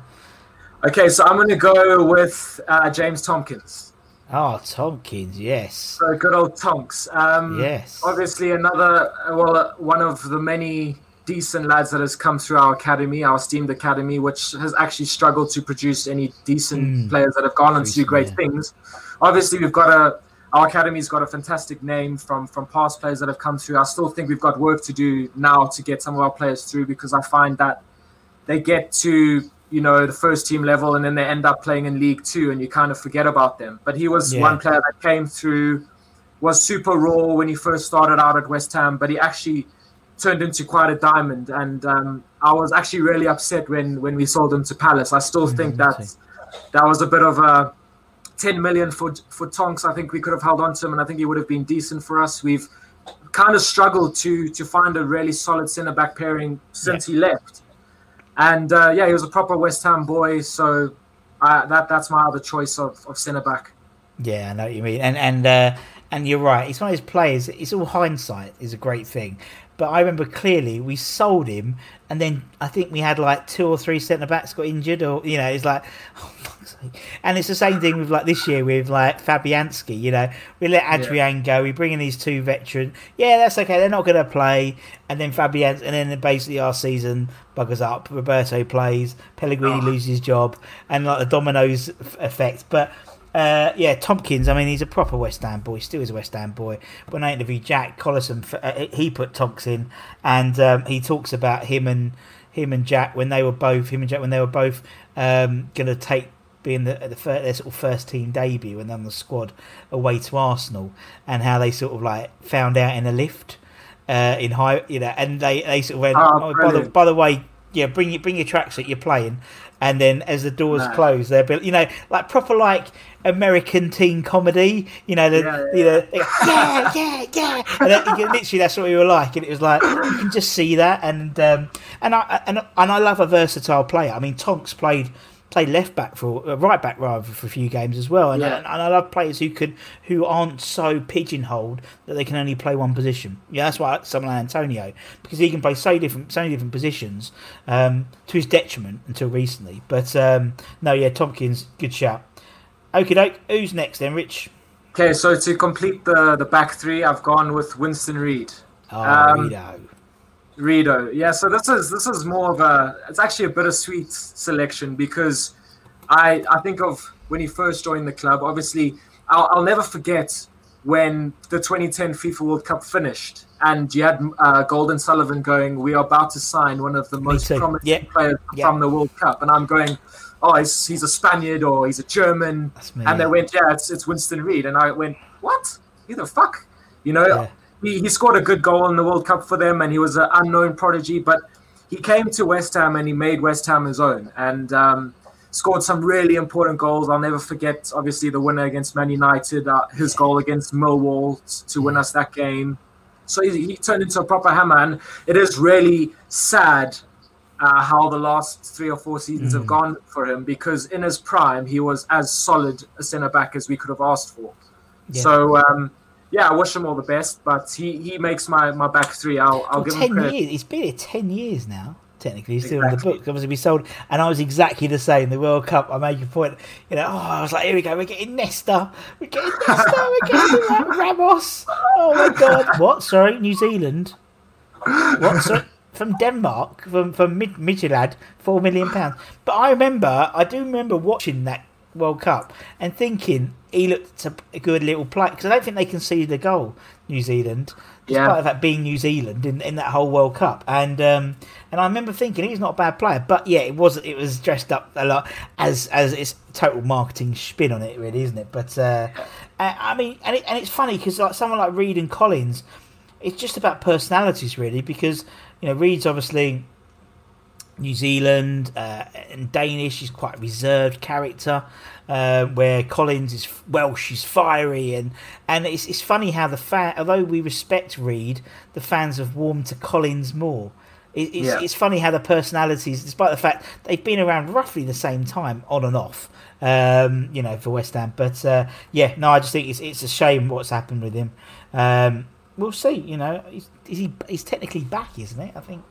Okay, so I'm gonna go with uh, James Tomkins. Oh, Tomkins, yes. So good old Tonks. Um, Yes. Obviously, another uh, well, uh, one of the many decent lads that has come through our academy, our esteemed academy, which has actually struggled to produce any decent players that have gone on to do great yeah. things. Obviously, we've got a our academy's got a fantastic name from from past players that have come through. I still think we've got work to do now to get some of our players through because I find that they get to you know the first team level and then they end up playing in League Two and you kind of forget about them. But he was Yeah. one player that came through, was super raw when he first started out at West Ham, but he actually turned into quite a diamond. And um, I was actually really upset when when we sold him to Palace. I still think that that was a bit of a 10 million for for Tonks. I think we could have held on to him, and I think he would have been decent for us. We've kind of struggled to to find a really solid centre back pairing since he left. and uh, yeah, he was a proper West Ham boy. So uh, that that's my other choice of, of centre back. Yeah, I know what you mean, and and uh, and you're right. He's one of those players. It's all hindsight is a great thing, but I remember clearly we sold him, and then I think we had like two or three centre backs got injured, or you know, it's like, oh, sake. and it's the same thing with like this year with like Fabianski. You know, we let Adrian yeah. go, we bring in these two veterans. Yeah, that's okay. They're not going to play, and then Fabian, and then basically our season buggers up. Roberto plays, Pellegrini oh. loses his job, and like the dominoes effect, but uh, yeah, Tomkins. I mean, he's a proper West Ham boy. Still is a West Ham boy. When I interviewed Jack Collison, uh, he put Tonks in, and um, he talks about him and him and Jack when they were both him and Jack when they were both um, going to take being the, the first, their sort of first team debut and then the squad away to Arsenal, and how they sort of like found out in a lift uh, in high, you know, and they they sort of went, oh, oh by the by the way, yeah, bring your bring your tracksuit, you're playing, and then as the doors no. close, they're built, you know like proper like American teen comedy. You know, the, yeah, yeah. you know, yeah, yeah, yeah. And literally, that's what we were like, and it was like you can just see that, and um, and I and and I love a versatile player. I mean, Tonks played played left back for uh, right back rather for a few games as well, and, yeah. and, and I love players who could who aren't so pigeonholed that they can only play one position. Yeah, that's why I like someone like Antonio because he can play so different so many different positions um, to his detriment until recently. But um, no, yeah, Tomkins, good shout. Okay, doke. Who's next then, Rich? Okay, so to complete the the back three, I've gone with Winston Reid. Oh, um, Rido. Rido, yeah. So this is this is more of a. It's actually a bittersweet selection because I I think of when he first joined the club. Obviously, I'll, I'll never forget when the 2010 FIFA World Cup finished and you had uh, Gold and Sullivan going, "We are about to sign one of the most promising yep. players yep. from the World Cup," and I'm going, oh, he's, he's a Spaniard or he's a German. And they went, yeah, it's, it's Winston Reid. And I went, what? Who the fuck? You know, yeah. He, he scored a good goal in the World Cup for them and he was an unknown prodigy, but he came to West Ham and he made West Ham his own and um, scored some really important goals. I'll never forget, obviously, the winner against Man United, uh, his goal against Millwall to win us that game. So he, he turned into a proper hammer. And it is really sad uh, how the last three or four seasons mm. have gone for him because in his prime he was as solid a centre back as we could have asked for. Yeah. So um, yeah, I wish him all the best, but he, he makes my, my back three. I'll, I'll well, give ten him credit. years. He's been here ten years now. Technically, he's still exactly. in the book. Obviously, we sold, and I was exactly the same. The World Cup, I made a point. You know, oh, I was like, here we go. We're getting Nesta. We're getting Nesta. We're getting Ramos. Oh my god! What? Sorry, New Zealand. What? Sorry from Denmark from from Mid- Midtjylland, four million pounds. But I remember, I do remember watching that World Cup and thinking he looked a good little play because I don't think they conceded the goal. New Zealand, despite yeah. that being New Zealand in, in that whole World Cup, and um, and I remember thinking he's not a bad player, but yeah, it was it was dressed up a lot as as it's total marketing spin on it, really, isn't it? But uh, I mean, and it, and it's funny because like someone like Reid and Collins, it's just about personalities, really, because you know, Reid's obviously New Zealand uh, and Danish. He's quite a reserved character. Uh, where Collins is Welsh, he's fiery, and and it's it's funny how the fan, although we respect Reid, the fans have warmed to Collins more. It, it's yeah. it's funny how the personalities, despite the fact they've been around roughly the same time, on and off, um, you know, for West Ham. But uh, yeah, no, I just think it's it's a shame what's happened with him. Um, we'll see. You know, he's, is he? He's technically back, isn't it? I think.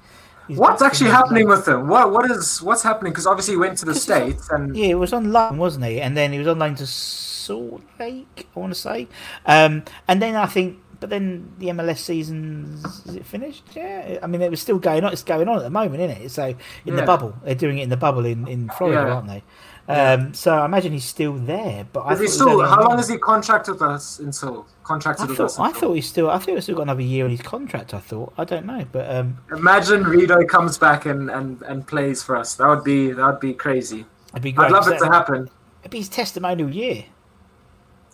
What's actually happening with him? What what is what's happening? Because obviously he went to the states and yeah, he was on loan, wasn't he? And then he was on loan to Salt Lake, I want to say. Um, and then I think, but then the MLS season is it finished? Yeah, I mean it was still going on. It's going on at the moment, isn't it? So in yeah. the bubble, they're doing it in the bubble in in Florida, yeah. aren't they? Um, so I imagine he's still there. But I he still? How long is he contracted us until? Contracted I with thought, us. I thought he's still. I think he's still got another year on his contract. I thought. I don't know, but um, imagine Rido comes back and, and, and plays for us. That would be that would be crazy. It'd be. I'd love it to happen. It'd be his testimonial year.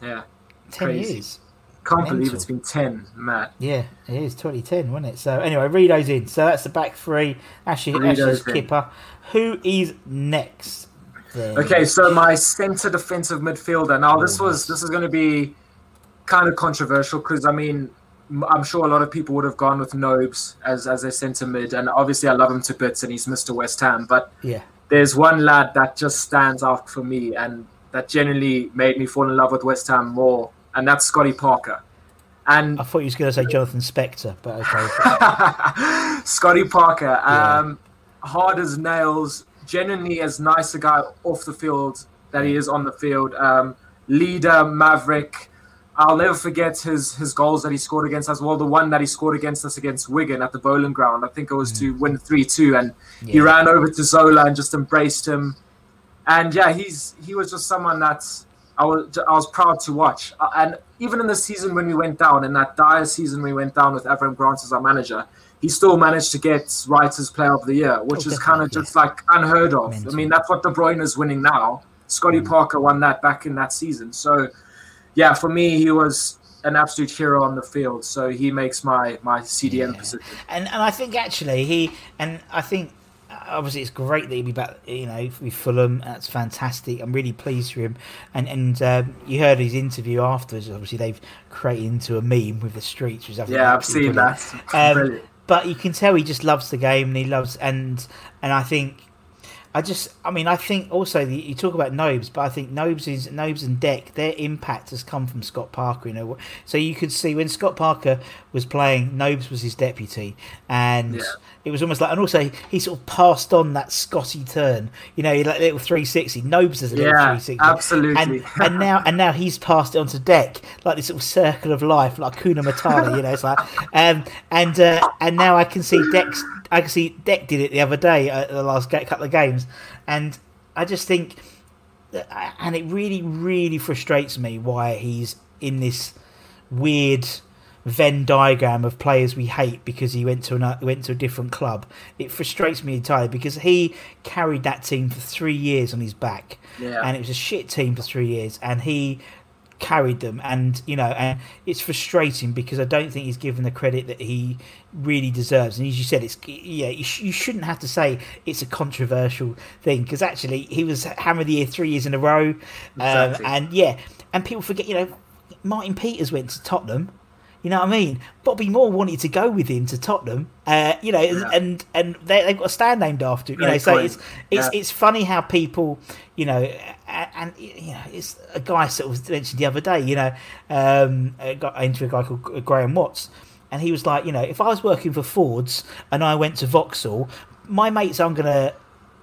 Yeah. Ten crazy. years. Can't Mental. believe it's been ten, Matt. Yeah, it is 2010, wasn't it? So anyway, Rido's in. So that's the back three. Ashley, Ashley's Kipper. Who is next? Okay, so my centre defensive midfielder. Now this was this is going to be kind of controversial because I mean I'm sure a lot of people would have gone with Nobes as as their centre mid, and obviously I love him to bits, and he's Mr. West Ham. But yeah, there's one lad that just stands out for me, and that genuinely made me fall in love with West Ham more, and that's Scotty Parker. And I thought you was going to say Jonathan Spector, but okay. Scotty Parker, um, yeah. hard as nails, genuinely as nice a guy off the field that he is on the field. Um, leader, maverick I'll never forget his his goals that he scored against us. Well, the one that he scored against us against Wigan at the Boleyn Ground. I think it was mm. to win three two, and yeah. he ran over to Zola and just embraced him. And yeah, he's he was just someone that I was I was proud to watch. Uh, and even in the season when we went down, in that dire season we went down with Avram Grant as our manager, he still managed to get Writers Player of the Year, which oh, is kind of yeah. just like unheard of. Mental. I mean, that's what De Bruyne is winning now. Scotty mm. Parker won that back in that season. So yeah, for me, he was an absolute hero on the field. So he makes my my CDM yeah. position. And and I think actually he and I think obviously it's great that he'll be back. You know, with Fulham, that's fantastic. I'm really pleased for him. And and um, you heard his interview afterwards. Obviously, they've created into a meme with the streets. Which yeah, I've seen brilliant. that. Um, but you can tell he just loves the game and he loves and and I think I just, I mean, I think also the, you talk about Nobes, but I think Nobes is Nobes and Deck. Their impact has come from Scott Parker. You know, so you could see when Scott Parker was playing, Nobes was his deputy, and yeah. it was almost like, and also he sort of passed on that Scotty turn. You know, like little three sixty. Nobes is a little yeah, three sixty, absolutely. And, and, now, and now he's passed it on to Deck, like this sort of circle of life, like Kuna Matata. You know, it's like, um, and uh, and now I can see Deck's I can see Deck did it the other day at the last couple of games, and I just think, uh, and it really, really frustrates me why he's in this weird Venn diagram of players we hate because he went to an, went to a different club. It frustrates me entirely because he carried that team for three years on his back, yeah. and it was a shit team for three years, and he carried them and you know and it's frustrating because i don't think he's given the credit that he really deserves and as you said it's yeah you, sh- you shouldn't have to say it's a controversial thing because actually he was hammer of the year three years in a row um, exactly. and yeah and people forget you know martin peters went to tottenham you know what I mean? Bobby Moore wanted to go with him to Tottenham. Uh, you know, yeah. and and they, have got a stand named after him. You know, so it's it's yeah. it's funny how people, you know, and, and, you know, it's a guy sort of mentioned the other day. You know, um, got into a guy called Graham Watts, and he was like, you know, if I was working for Fords and I went to Vauxhall, my mates aren't gonna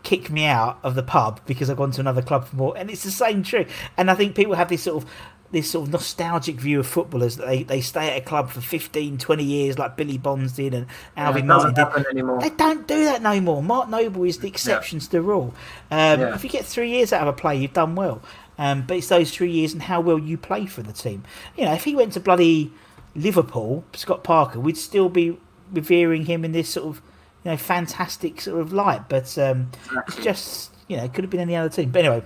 kick me out of the pub because I've gone to another club for more. And it's the same true. And I think people have this sort of this sort of nostalgic view of footballers that they, they stay at a club for 15, 20 years like Billy Bonds did and Alvin yeah, Martin did. Anymore. They don't do that no more. Mark Noble is the exception yeah. to the rule. Um, yeah. If you get three years out of a play, you've done well. Um, but it's those three years and how well you play for the team. You know, if he went to bloody Liverpool, Scott Parker, we'd still be revering him in this sort of you know fantastic sort of light. But um, it's just you know, it could have been any other team. But anyway,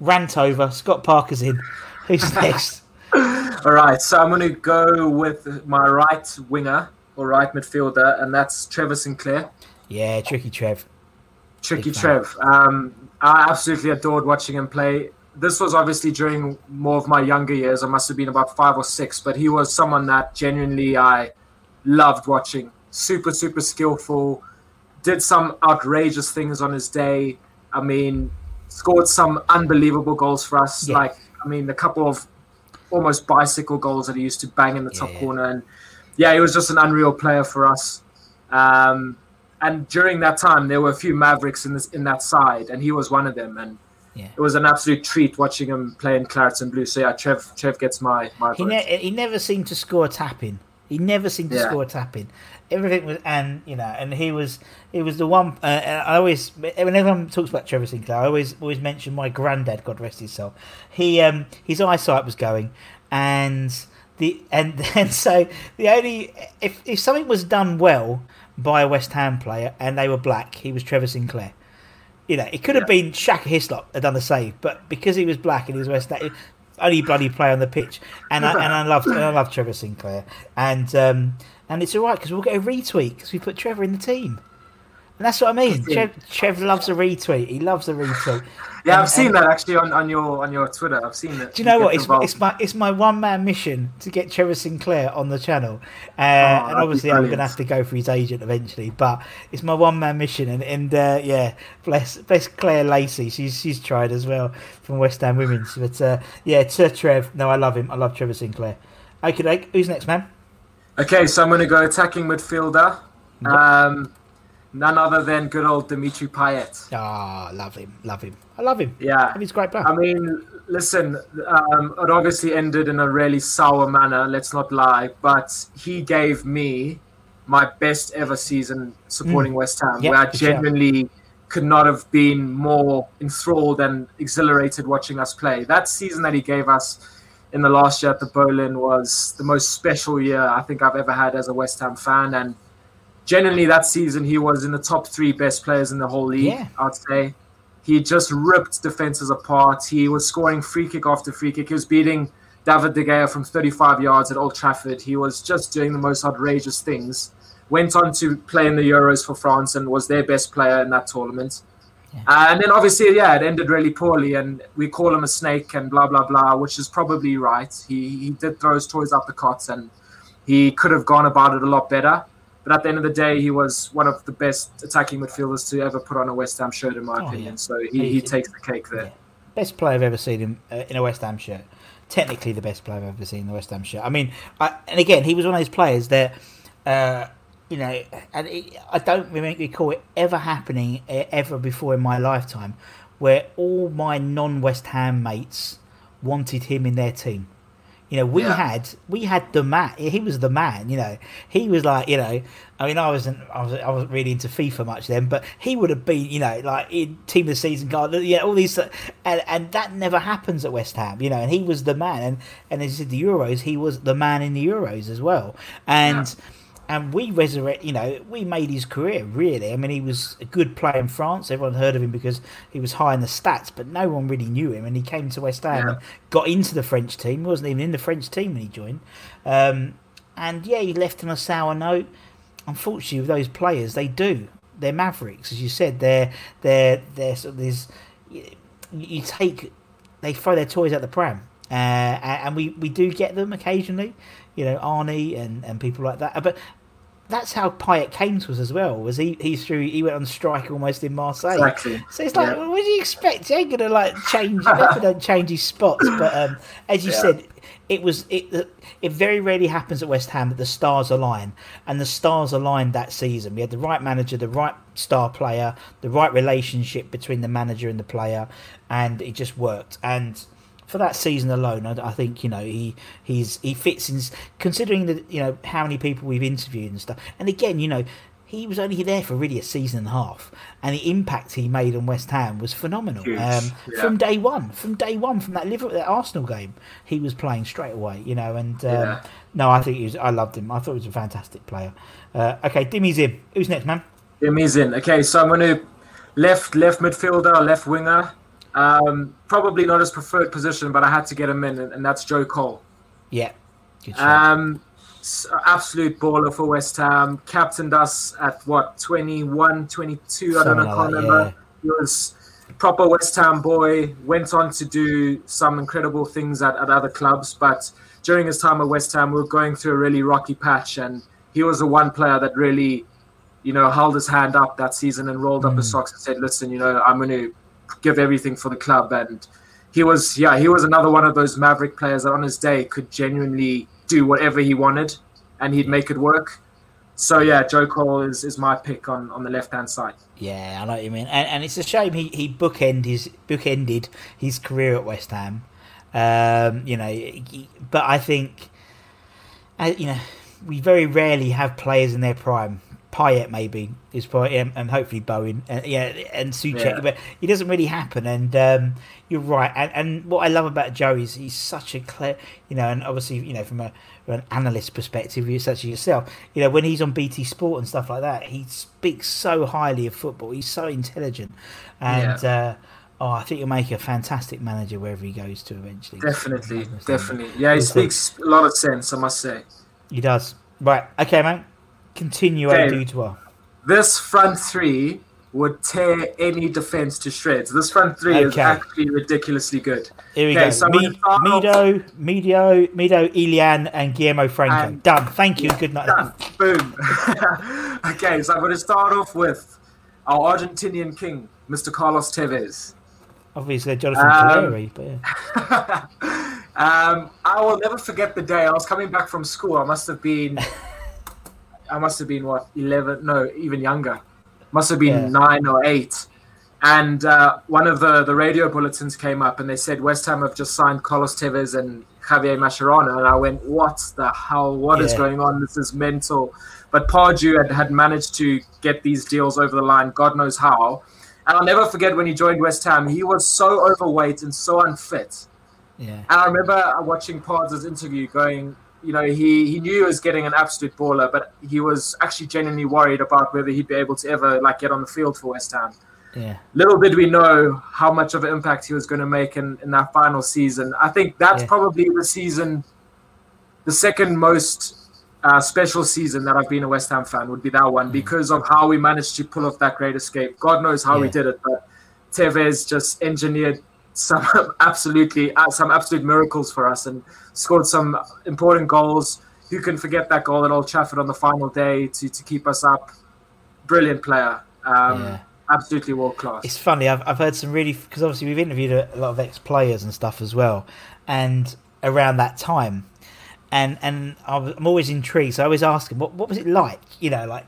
rant over. Scott Parker's in. Who's next? All right, so I'm going to go with my right winger or right midfielder, and that's Trevor Sinclair. Yeah, tricky Trev. Tricky Trev. Um, I absolutely adored watching him play. This was obviously during more of my younger years. I must have been about five or six, but he was someone that genuinely I loved watching. Super, super skillful. Did some outrageous things on his day. I mean, scored some unbelievable goals for us. Like I mean, a couple of almost bicycle goals that he used to bang in the top yeah. corner, and yeah, he was just an unreal player for us. Um, and during that time, there were a few Mavericks in this in that side, and he was one of them. And yeah. it was an absolute treat watching him play in Clarets and Blue. So yeah, Trev Trev gets my my. He, ne- he never seemed to score a tap in. He never seemed to yeah. score a tap in everything was, and you know, and he was, he was the one. Uh, I always, whenever everyone talks about Trevor Sinclair, I always, always mention my granddad, God rest his soul. He, um, his eyesight was going, and the, and and so the only, if if something was done well by a West Ham player and they were black, he was Trevor Sinclair. You know, it could have yeah. been Shaka Hislop had done the save, but because he was black and he was West Ham, only bloody play on the pitch, and I, and I loved and I love Trevor Sinclair, and um, and it's all right because we'll get a retweet because we put Trevor in the team. And that's what I mean. Trev, Trev loves a retweet. He loves a retweet. Yeah, And- I've seen and- that actually on, on your on your Twitter. I've seen that. Do you know what? It's, involved. it's my it's my one man mission to get Trevor Sinclair on the channel, uh, that'd and obviously I'm going to have to go for his agent eventually. But it's my one man mission, and and uh, yeah, bless bless Claire Lacey. She's she's tried as well from West Ham Women's. But uh, yeah, to Trev. No, I love him. I love Trevor Sinclair. Okay, who's next, man? Okay, so I'm going to go attacking midfielder. Um, none other than good old Dimitri Payet. Ah, love him, love him. I love him. Yeah. he's a great player. I mean, listen, um, it obviously ended in a really sour manner, let's not lie, but he gave me my best ever season supporting West Ham, Mm. Yeah, where I genuinely could not have been more enthralled and exhilarated watching us play. That season that he gave us in the last year at the Boleyn was the most special year I think I've ever had as a West Ham fan. And generally, that season, he was in the top three best players in the whole league, Yeah. I'd say. He just ripped defenses apart. He was scoring free kick after free kick. He was beating David De Gea from 35 yards at Old Trafford. He was just doing the most outrageous things. Went on to play in the Euros for France and was their best player in that tournament. Uh, and then obviously, yeah, it ended really poorly, and we call him a snake and blah blah blah, which is probably right. He he did throw his toys out the cots, and he could have gone about it a lot better. But at the end of the day, he was one of the best attacking midfielders to ever put on a West Ham shirt, in my Oh, opinion. yeah. So he, he takes the cake there. Yeah. Best player I've ever seen him uh, in a West Ham shirt. Technically, the best player I've ever seen in the West Ham shirt. I mean, I, and again, he was one of those players that, uh, you know, and it, I don't remember recall it ever happening ever before in my lifetime, where all my non-West Ham mates wanted him in their team. You know, we Yeah. had we had the man. He was the man. You know, he was like you know. I mean, I wasn't I was I wasn't really into FIFA much then, but he would have been you know like in team of the season card. Yeah, all these and and that never happens at West Ham. You know, and he was the man. And and as you said, the Euros, he was the man in the Euros as well. And. And we resurrect, you know, we made his career really. I mean, he was a good player in France. Everyone heard of him because he was high in the stats, but no one really knew him. And he came to West Ham Yeah. and got into the French team. He wasn't even in the French team when he joined. Um, and yeah, he left on a sour note. Unfortunately, with those players, they do. They're mavericks, as you said. They're they're they're sort of this. You, you take, they throw their toys at the pram, uh, and and we we do get them occasionally. You know, Arnie and and people like that. But that's how Payet came to us as well. Was he? He threw. He went on strike almost in Marseille. Exactly. So it's like, Yeah. well, what do you expect? He ain't gonna like change. He don't change his spots. But um, as you Yeah. said, it was it. It very rarely happens at West Ham that the stars align, and the stars aligned that season. We had the right manager, the right star player, the right relationship between the manager and the player, and it just worked. And for that season alone, I, I think you know he he's he fits in. Considering the you know how many people we've interviewed and stuff, and again, you know. He was only there for really a season and a half, and the impact he made on West Ham was phenomenal. Um, yeah. From day one, from day one, from that Liverpool, that Arsenal game, he was playing straight away. You know, and um, Yeah. no, I think he was. I loved him. I thought he was a fantastic player. Uh, okay, Dimmy's in. Who's next, man? Me's in. Okay, so I'm going to left left midfielder, left winger. Um, probably not his preferred position, but I had to get him in, and, and that's Joe Cole. Yeah. Um, absolute baller for West Ham. Captained us at what 21, 22. I don't know, like that, remember. yeah. He was proper West Ham boy. Went on to do some incredible things at, at other clubs, but during his time at West Ham, we were going through a really rocky patch, and he was the one player that really, you know, held his hand up that season and rolled up his socks and said, "Listen, you know, I'm going to give everything for the club." And he was, yeah, he was another one of those maverick players that on his day could genuinely do whatever he wanted, and he'd make it work. So yeah, Joe Cole is, is my pick on, on the left hand side. Yeah, I know what you mean, and, and it's a shame he he bookend his bookended his career at West Ham. Um, you know, but I think, uh, you know, we very rarely have players in their prime. Payet maybe is probably, and, and hopefully Bowen, and yeah, and Soucek, Yeah. but it doesn't really happen. And um, you're right. And, and what I love about Joe is he's such a clear, you know, and obviously, you know, from a from an analyst perspective, you're such as yourself, you know, when he's on BT Sport and stuff like that, he speaks so highly of football. He's so intelligent, and uh, oh, I think he'll make a fantastic manager wherever he goes to eventually. Definitely, definitely. Yeah, he speaks a lot of sense, I must say. He does. Right. Okay, man. Continue Okay. okay. Dutois. this front three would tear any defense to shreds. This front three is actually ridiculously good. Here we Okay, go. so I'm Me- gonna start off- Mido, Mido, Mido, Ilan, and Guillermo Franco. And- Done. Thank you. Good night. Done. Boom. okay, so I'm going to start off with our Argentinian king, Mr. Carlos Tevez. Obviously, Jonathan Um, Calleri, but yeah. Um, I will never forget the day I was coming back from school. I must have been, I must have been what eleven? No, even younger. Must have been Yeah. nine or eight. And uh, one of the, the radio bulletins came up, and they said West Ham have just signed Carlos Tevez and Javier Mascherano. And I went, "What the hell? What is Yeah. going on? This is mental." But Pardew had, had managed to get these deals over the line. God knows how. And I'll never forget when he joined West Ham. He was so overweight and so unfit. Yeah. And I remember watching Pards' interview going, you know, he, he knew he was getting an absolute baller, but he was actually genuinely worried about whether he'd be able to ever like get on the field for West Ham. Yeah. Little did we know how much of an impact he was going to make in, in that final season. I think that's Yeah. probably the season, the second most uh, special season that I've been a West Ham fan would be that one because of how we managed to pull off that great escape. God knows how we did it, but Tevez just engineered some absolutely uh, some absolute miracles for us and scored some important goals. Who can forget that goal at Old Trafford on the final day to, to keep us up? Brilliant player. Um, Yeah. Absolutely world class. It's funny. I've, I've heard some really because obviously we've interviewed a, lot of ex players and stuff as well, and around that time, and and I'm always intrigued. So I always ask them, what what was it like? You know, like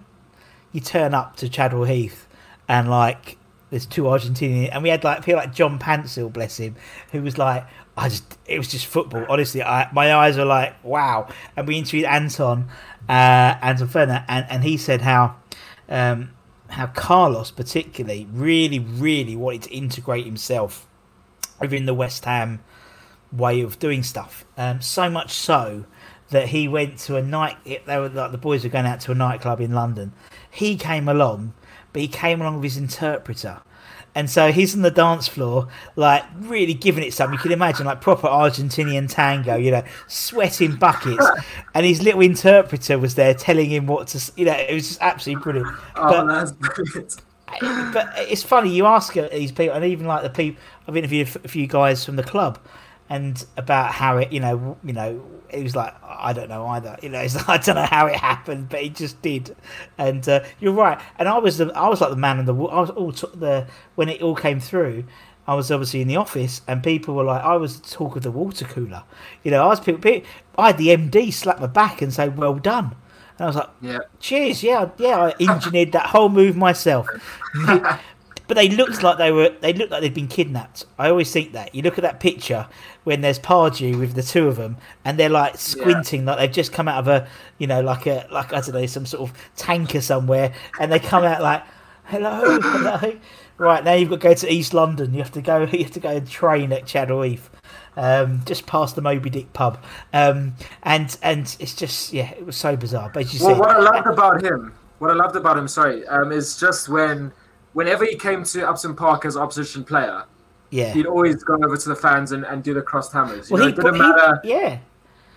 you turn up to Chadwell Heath, and like there's two Argentinian, and we had like people like John Pantsil, bless him, who was like. I just, it was just football. Honestly, I, my eyes were like, wow. And we interviewed Anton, uh, Anton Ferner, and, and he said how, um, how Carlos particularly really, really wanted to integrate himself within the West Ham way of doing stuff. Um, so much so that he went to a night. They were like the boys were going out to a nightclub in London. He came along, but he came along with his interpreter. And so he's on the dance floor, like really giving it some. You can imagine, like proper Argentinian tango, you know, sweating buckets. and his little interpreter was there telling him what to, you know, it was just absolutely brilliant. oh, But- that's brilliant. but it's funny you ask these people, and even like the people I've interviewed a few guys from the club, and about how it, you know, you know, it was like I don't know either. You know, like, I don't know how it happened, but it just did. And uh, you're right. And I was the, I was like the man in the, I was all the when it all came through. I was obviously in the office, and people were like, I was the talk of the water cooler. You know, I was people, people I had the MD slap my back and say, "Well done." And I was like, Yeah. Cheers, yeah, yeah. I engineered that whole move myself. but they looked like they were. They looked like they'd been kidnapped. I always think that. You look at that picture when there's Pardew with the two of them, and they're like squinting, like they've just come out of a, you know, like a, like I don't know, some sort of tanker somewhere, and they come out like, hello, hello. Right now you've got to go to East London. You have to go. You have to go and train at Heath um, just past the Moby Dick pub, um, and and it's just yeah, it was so bizarre. But as you Well, said, what I loved about him, what I loved about him, sorry, um, is just when, whenever he came to Upton Park as opposition player, yeah, he'd always go over to the fans and, and do the crossed hammers. You well, know, he, it didn't he- matter. yeah,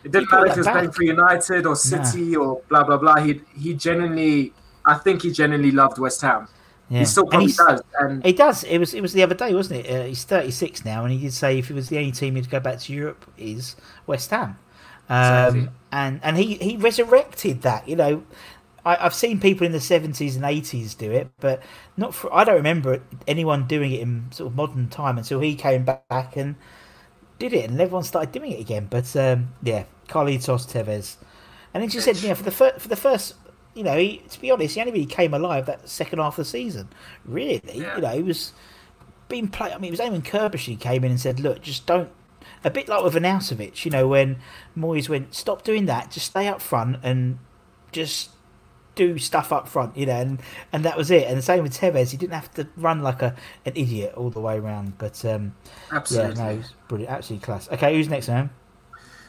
It didn't matter if he was that playing for United or City or blah blah blah. He he genuinely, I think he genuinely loved West Ham. yeah. He still probably does. And He does. It was it was the other day, wasn't it? Uh, he's 36 now, and he did say if it was the only team he'd go back to Europe is West Ham. Um. And and he, he resurrected that. You know, I, I've seen people in the 70s and 80s do it, but not for. I don't remember anyone doing it in sort of modern time until he came back and did it, and everyone started doing it again. But um, yeah, Carlitos Tevez, and then she said, yeah, for the fir- for the first, you know, he, to be honest, he only really came alive that second half of the season. Really, Yeah. you know, he was being played. I mean, it was Eamon Curbishley came in and said, look, just don't. A bit like with Arnautovic, you know, when Moyes went, stop doing that, just stay up front and just do stuff up front, you know, and, and that was it. And the same with Tevez, he didn't have to run like a an idiot all the way around. But um, yeah, absolutely. no, it was brilliant, absolutely class. Okay, who's next, man?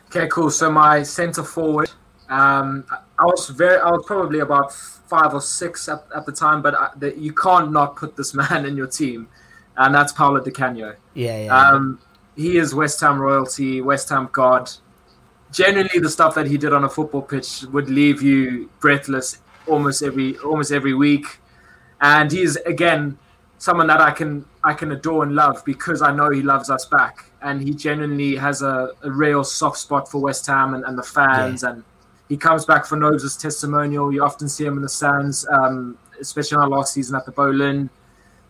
Okay, cool. So my centre forward, um, I was very, I was probably about five or six at, at the time, but I, the, you can't not put this man in your team, and that's Paolo Di Canio. Yeah, yeah. Um, he is West Ham royalty, West Ham god. Generally, the stuff that he did on a football pitch would leave you breathless almost every almost every week. and he's again someone that I can I can adore and love because I know he loves us back, and he genuinely has a, a real soft spot for West Ham and, and the fans, yeah. and he comes back for Nobes' testimonial. You often see him in the stands, um, especially in our last season at the Boleyn.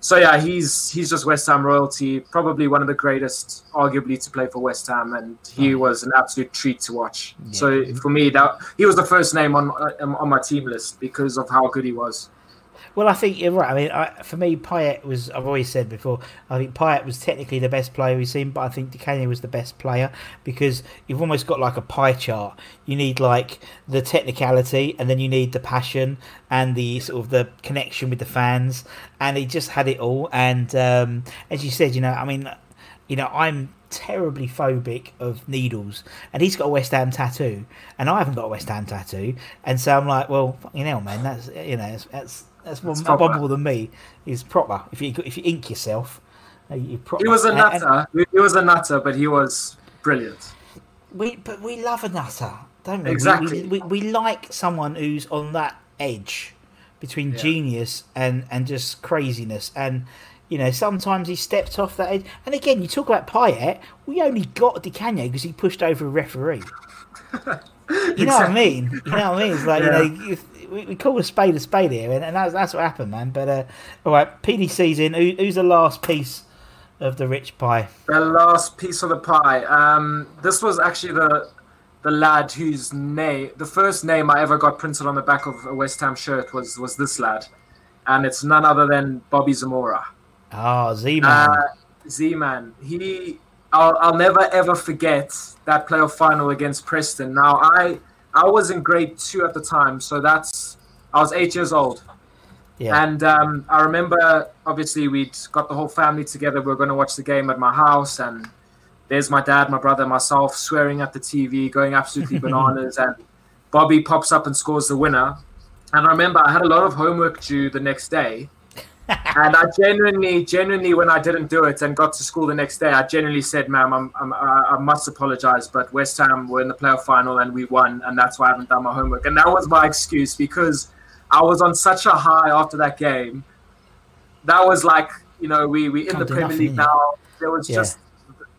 So yeah, he's he's just West Ham royalty. Probably one of the greatest, arguably, to play for West Ham, and he mm. was an absolute treat to watch. Yeah. So for me, that he was the first name on on my team list because of how good he was. Well, I think you're right. I mean, I, for me, Payet was, I've always said before, I think Payet was technically the best player we've seen, but I think Di Canio was the best player because you've almost got like a pie chart. You need like the technicality and then you need the passion and the sort of the connection with the fans. And he just had it all. And um, as you said, you know, I mean, you know, I'm terribly phobic of needles, and he's got a West Ham tattoo, and I haven't got a West Ham tattoo, and so I'm like, well, you know, man, that's you know, that's, that's that's more, more than me. Is proper. If you if you ink yourself, uh, you proper. He was a nutter. And, he was a nutter, but he was brilliant. We but we love a nutter, don't we? Exactly. We, we, we, we like someone who's on that edge between yeah. genius and and just craziness and. You know, sometimes he stepped off that edge. And again, you talk about Payet. We only got Di Canio because he pushed over a referee. You know what I mean? You know what I mean? It's like yeah. you know, we, we call a spade a spade here, and, and that's that's what happened, man. But uh, all right, PDC's in. Who, who's the last piece of the rich pie? The last piece of the pie. Um, this was actually the the lad whose name, the first name I ever got printed on the back of a West Ham shirt was was this lad, and it's none other than Bobby Zamora. Oh, Z man. Uh, Z man. He, I'll, I'll never ever forget that playoff final against Preston. Now I I was in grade two at the time, so that's I was eight years old. Yeah. And um, I remember, obviously, we'd got the whole family together. We were going to watch the game at my house, and there's my dad, my brother, myself swearing at the TV, going absolutely bananas. and Bobby pops up and scores the winner. And I remember I had a lot of homework due the next day, and I genuinely, genuinely, when I didn't do it and got to school the next day, I genuinely said, "Ma'am, I'm, I'm, i must apologize, but West Ham were in the playoff final and we won, and that's why I haven't done my homework." And that was my excuse because I was on such a high after that game. That was like, you know, we we in the Premier League now. There was yeah. just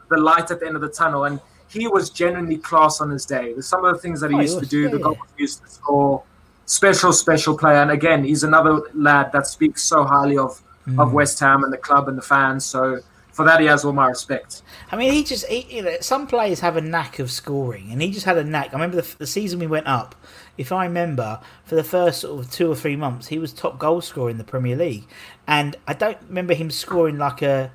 the light at the end of the tunnel, and he was genuinely class on his day. There's some of the things that he oh, used to do, yeah, the goals he used to score special, special player. And again, he's another lad that speaks so highly of mm. of West Ham and the club and the fans. So for that, he has all my respect. I mean, he just he, you know, some players have a knack of scoring, and he just had a knack. I remember the, the, season we went up. If I remember, for the first sort of two or three months, he was top goal scorer in the Premier League, and I don't remember him scoring like a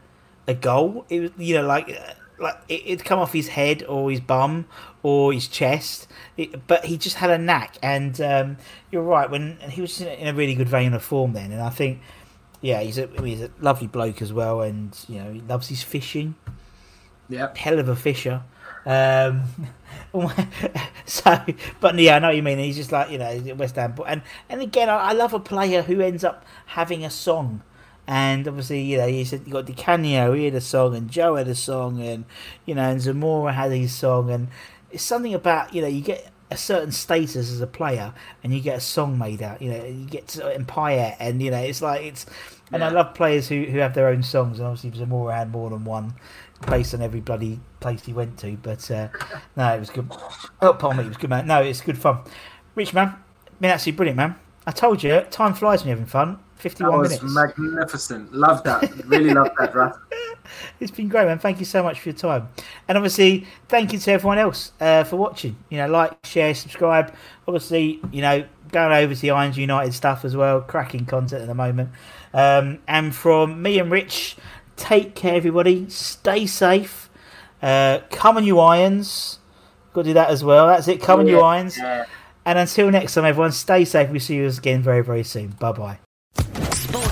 a goal. It was you know like like it, would come off his head or his bum or his chest, it, but he just had a knack. And um, you're right when he was in a really good vein of form then, and I think yeah, he's a he's a lovely bloke as well, and you know he loves his fishing. Yeah, hell of a fisher. Um, so, but yeah, I know what you mean. He's just like you know West Ham, and and again, I, I love a player who ends up having a song and obviously, you know, you said you got Di Canio, he had a song, and Joe had a song, and you know, and Zamora had his song, and it's something about you know, you get a certain status as a player, and you get a song made out. You know, you get to Empire, and you know, it's like it's. And yeah. I love players who, who have their own songs, and obviously Zamora had more than one, based on every bloody place he went to. But uh, no, it was good. Oh, pardon me, it was good, man. No, it's good fun. Rich man, been absolutely brilliant, man. I told you, time flies when you're having fun. 51 that was minutes. magnificent. Love that. Really love that, Russ. It's been great, man. Thank you so much for your time. And obviously, thank you to everyone else uh, for watching. You know, like, share, subscribe. Obviously, you know, going over to the Irons United stuff as well. Cracking content at the moment. Um, and from me and Rich, take care, everybody. Stay safe. Uh, come on, you Irons. Got to do that as well. That's it. Come on, you Irons. And until next time, everyone, stay safe. We'll see you again very, very soon. Bye bye.